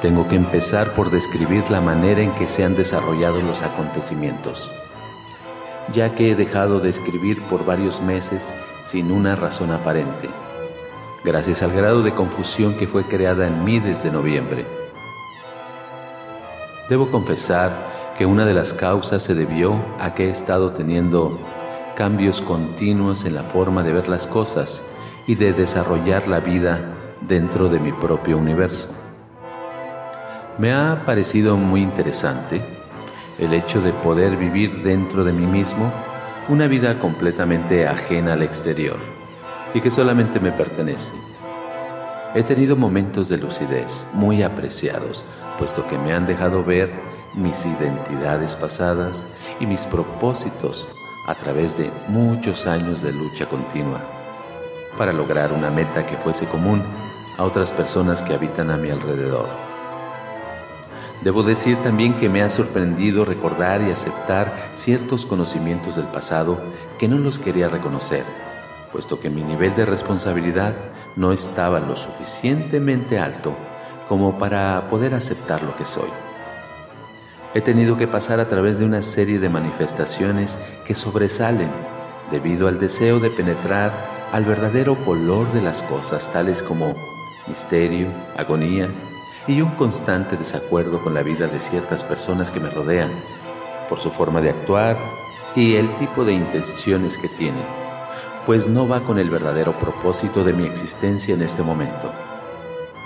tengo que empezar por describir la manera en que se han desarrollado los acontecimientos, ya que he dejado de escribir por varios meses sin una razón aparente, gracias al grado de confusión que fue creada en mí desde noviembre. Debo confesar que una de las causas se debió a que he estado teniendo cambios continuos en la forma de ver las cosas y de desarrollar la vida dentro de mi propio universo. Me ha parecido muy interesante el hecho de poder vivir dentro de mí mismo una vida completamente ajena al exterior y que solamente me pertenece. He tenido momentos de lucidez muy apreciados, puesto que me han dejado ver mis identidades pasadas y mis propósitos a través de muchos años de lucha continua para lograr una meta que fuese común a otras personas que habitan a mi alrededor. Debo decir también que me ha sorprendido recordar y aceptar ciertos conocimientos del pasado que no los quería reconocer, puesto que mi nivel de responsabilidad no estaba lo suficientemente alto como para poder aceptar lo que soy. He tenido que pasar a través de una serie de manifestaciones que sobresalen debido al deseo de penetrar al verdadero color de las cosas, tales como misterio, agonía y un constante desacuerdo con la vida de ciertas personas que me rodean, por su forma de actuar y el tipo de intenciones que tienen, pues no va con el verdadero propósito de mi existencia en este momento.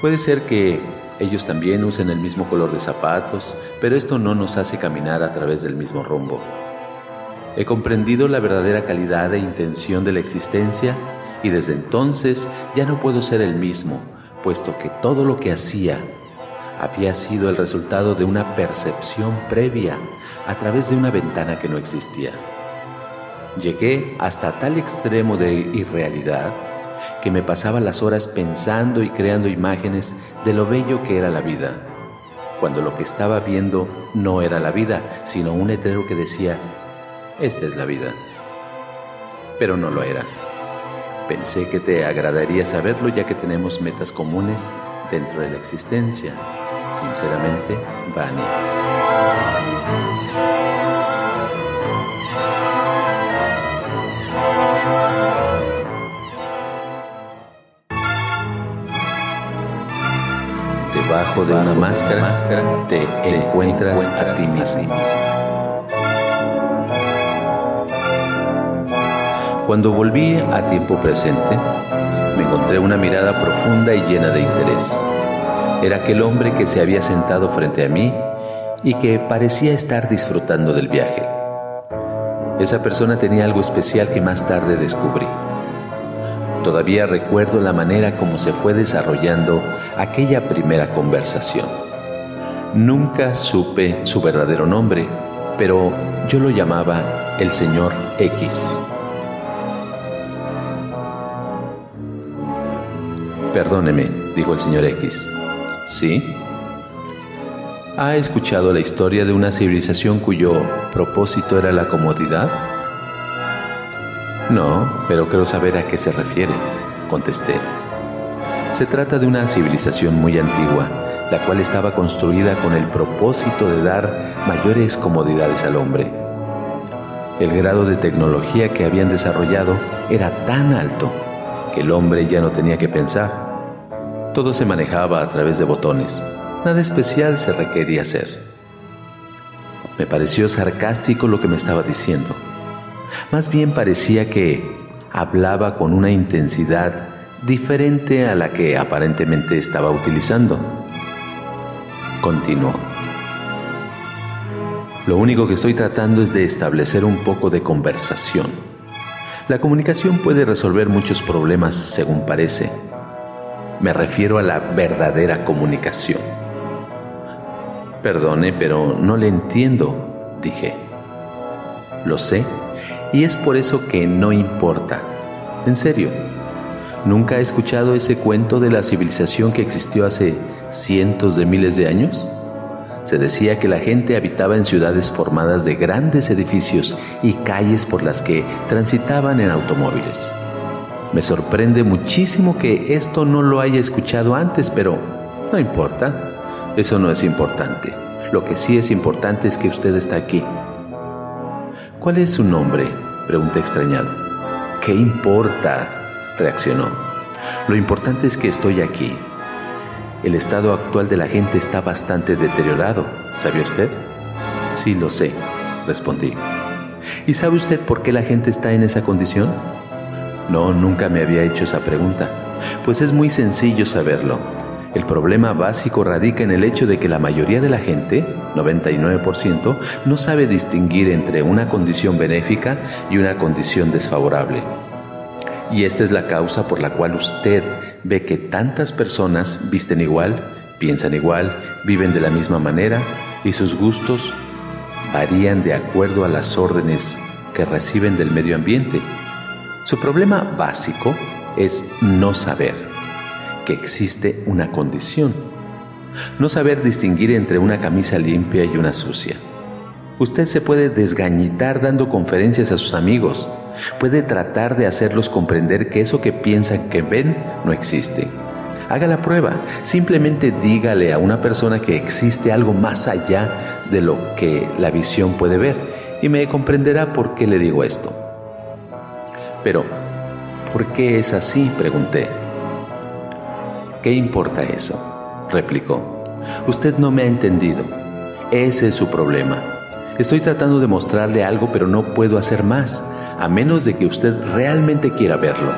Puede ser que ellos también usen el mismo color de zapatos, pero esto no nos hace caminar a través del mismo rumbo. He comprendido la verdadera calidad e intención de la existencia y desde entonces ya no puedo ser el mismo, puesto que todo lo que hacía había sido el resultado de una percepción previa a través de una ventana que no existía. Llegué hasta tal extremo de irrealidad que me pasaba las horas pensando y creando imágenes de lo bello que era la vida, cuando lo que estaba viendo no era la vida, sino un letrero que decía, esta es la vida. Pero no lo era. Pensé que te agradaría saberlo ya que tenemos metas comunes dentro de la existencia. Sinceramente, Vania. debajo de una máscara te encuentras a ti mismo. Cuando volví a tiempo presente, me encontré una mirada profunda y llena de interés. Era aquel hombre que se había sentado frente a mí y que parecía estar disfrutando del viaje. Esa persona tenía algo especial que más tarde descubrí. Todavía recuerdo la manera como se fue desarrollando aquella primera conversación. Nunca supe su verdadero nombre, pero yo lo llamaba el señor X. Perdóneme, dijo el señor X. ¿Sí? ¿Ha escuchado la historia de una civilización cuyo propósito era la comodidad? No, pero quiero saber a qué se refiere, contesté. Se trata de una civilización muy antigua, la cual estaba construida con el propósito de dar mayores comodidades al hombre. El grado de tecnología que habían desarrollado era tan alto que el hombre ya no tenía que pensar. Todo se manejaba a través de botones. Nada especial se requería hacer. Me pareció sarcástico lo que me estaba diciendo. Más bien parecía que hablaba con una intensidad diferente a la que aparentemente estaba utilizando. Continuó. Lo único que estoy tratando es de establecer un poco de conversación. La comunicación puede resolver muchos problemas según parece. Me refiero a la verdadera comunicación. Perdone, pero no le entiendo, dije. Lo sé y es por eso que no importa. En serio, ¿nunca he escuchado ese cuento de la civilización que existió hace cientos de miles de años? Se decía que la gente habitaba en ciudades formadas de grandes edificios y calles por las que transitaban en automóviles. Me sorprende muchísimo que esto no lo haya escuchado antes, pero no importa. Eso no es importante. Lo que sí es importante es que usted está aquí. ¿Cuál es su nombre? Pregunté extrañado. ¿Qué importa? reaccionó. Lo importante es que estoy aquí. El estado actual de la gente está bastante deteriorado. ¿Sabía usted? Sí, lo sé, respondí. ¿Y sabe usted por qué la gente está en esa condición? No, nunca me había hecho esa pregunta. Pues es muy sencillo saberlo. El problema básico radica en el hecho de que la mayoría de la gente, 99%, no sabe distinguir entre una condición benéfica y una condición desfavorable. Y esta es la causa por la cual usted ve que tantas personas visten igual, piensan igual, viven de la misma manera y sus gustos varían de acuerdo a las órdenes que reciben del medio ambiente. Su problema básico es no saber que existe una condición, no saber distinguir entre una camisa limpia y una sucia. Usted se puede desgañitar dando conferencias a sus amigos, puede tratar de hacerlos comprender que eso que piensan que ven no existe. Haga la prueba, simplemente dígale a una persona que existe algo más allá de lo que la visión puede ver y me comprenderá por qué le digo esto. Pero, ¿por qué es así? pregunté. ¿Qué importa eso? replicó. Usted no me ha entendido. Ese es su problema. Estoy tratando de mostrarle algo, pero no puedo hacer más, a menos de que usted realmente quiera verlo.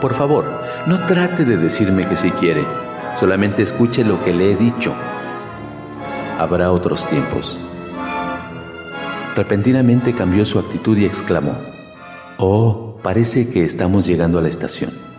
Por favor, no trate de decirme que si quiere, solamente escuche lo que le he dicho. Habrá otros tiempos. Repentinamente cambió su actitud y exclamó, Oh, parece que estamos llegando a la estación.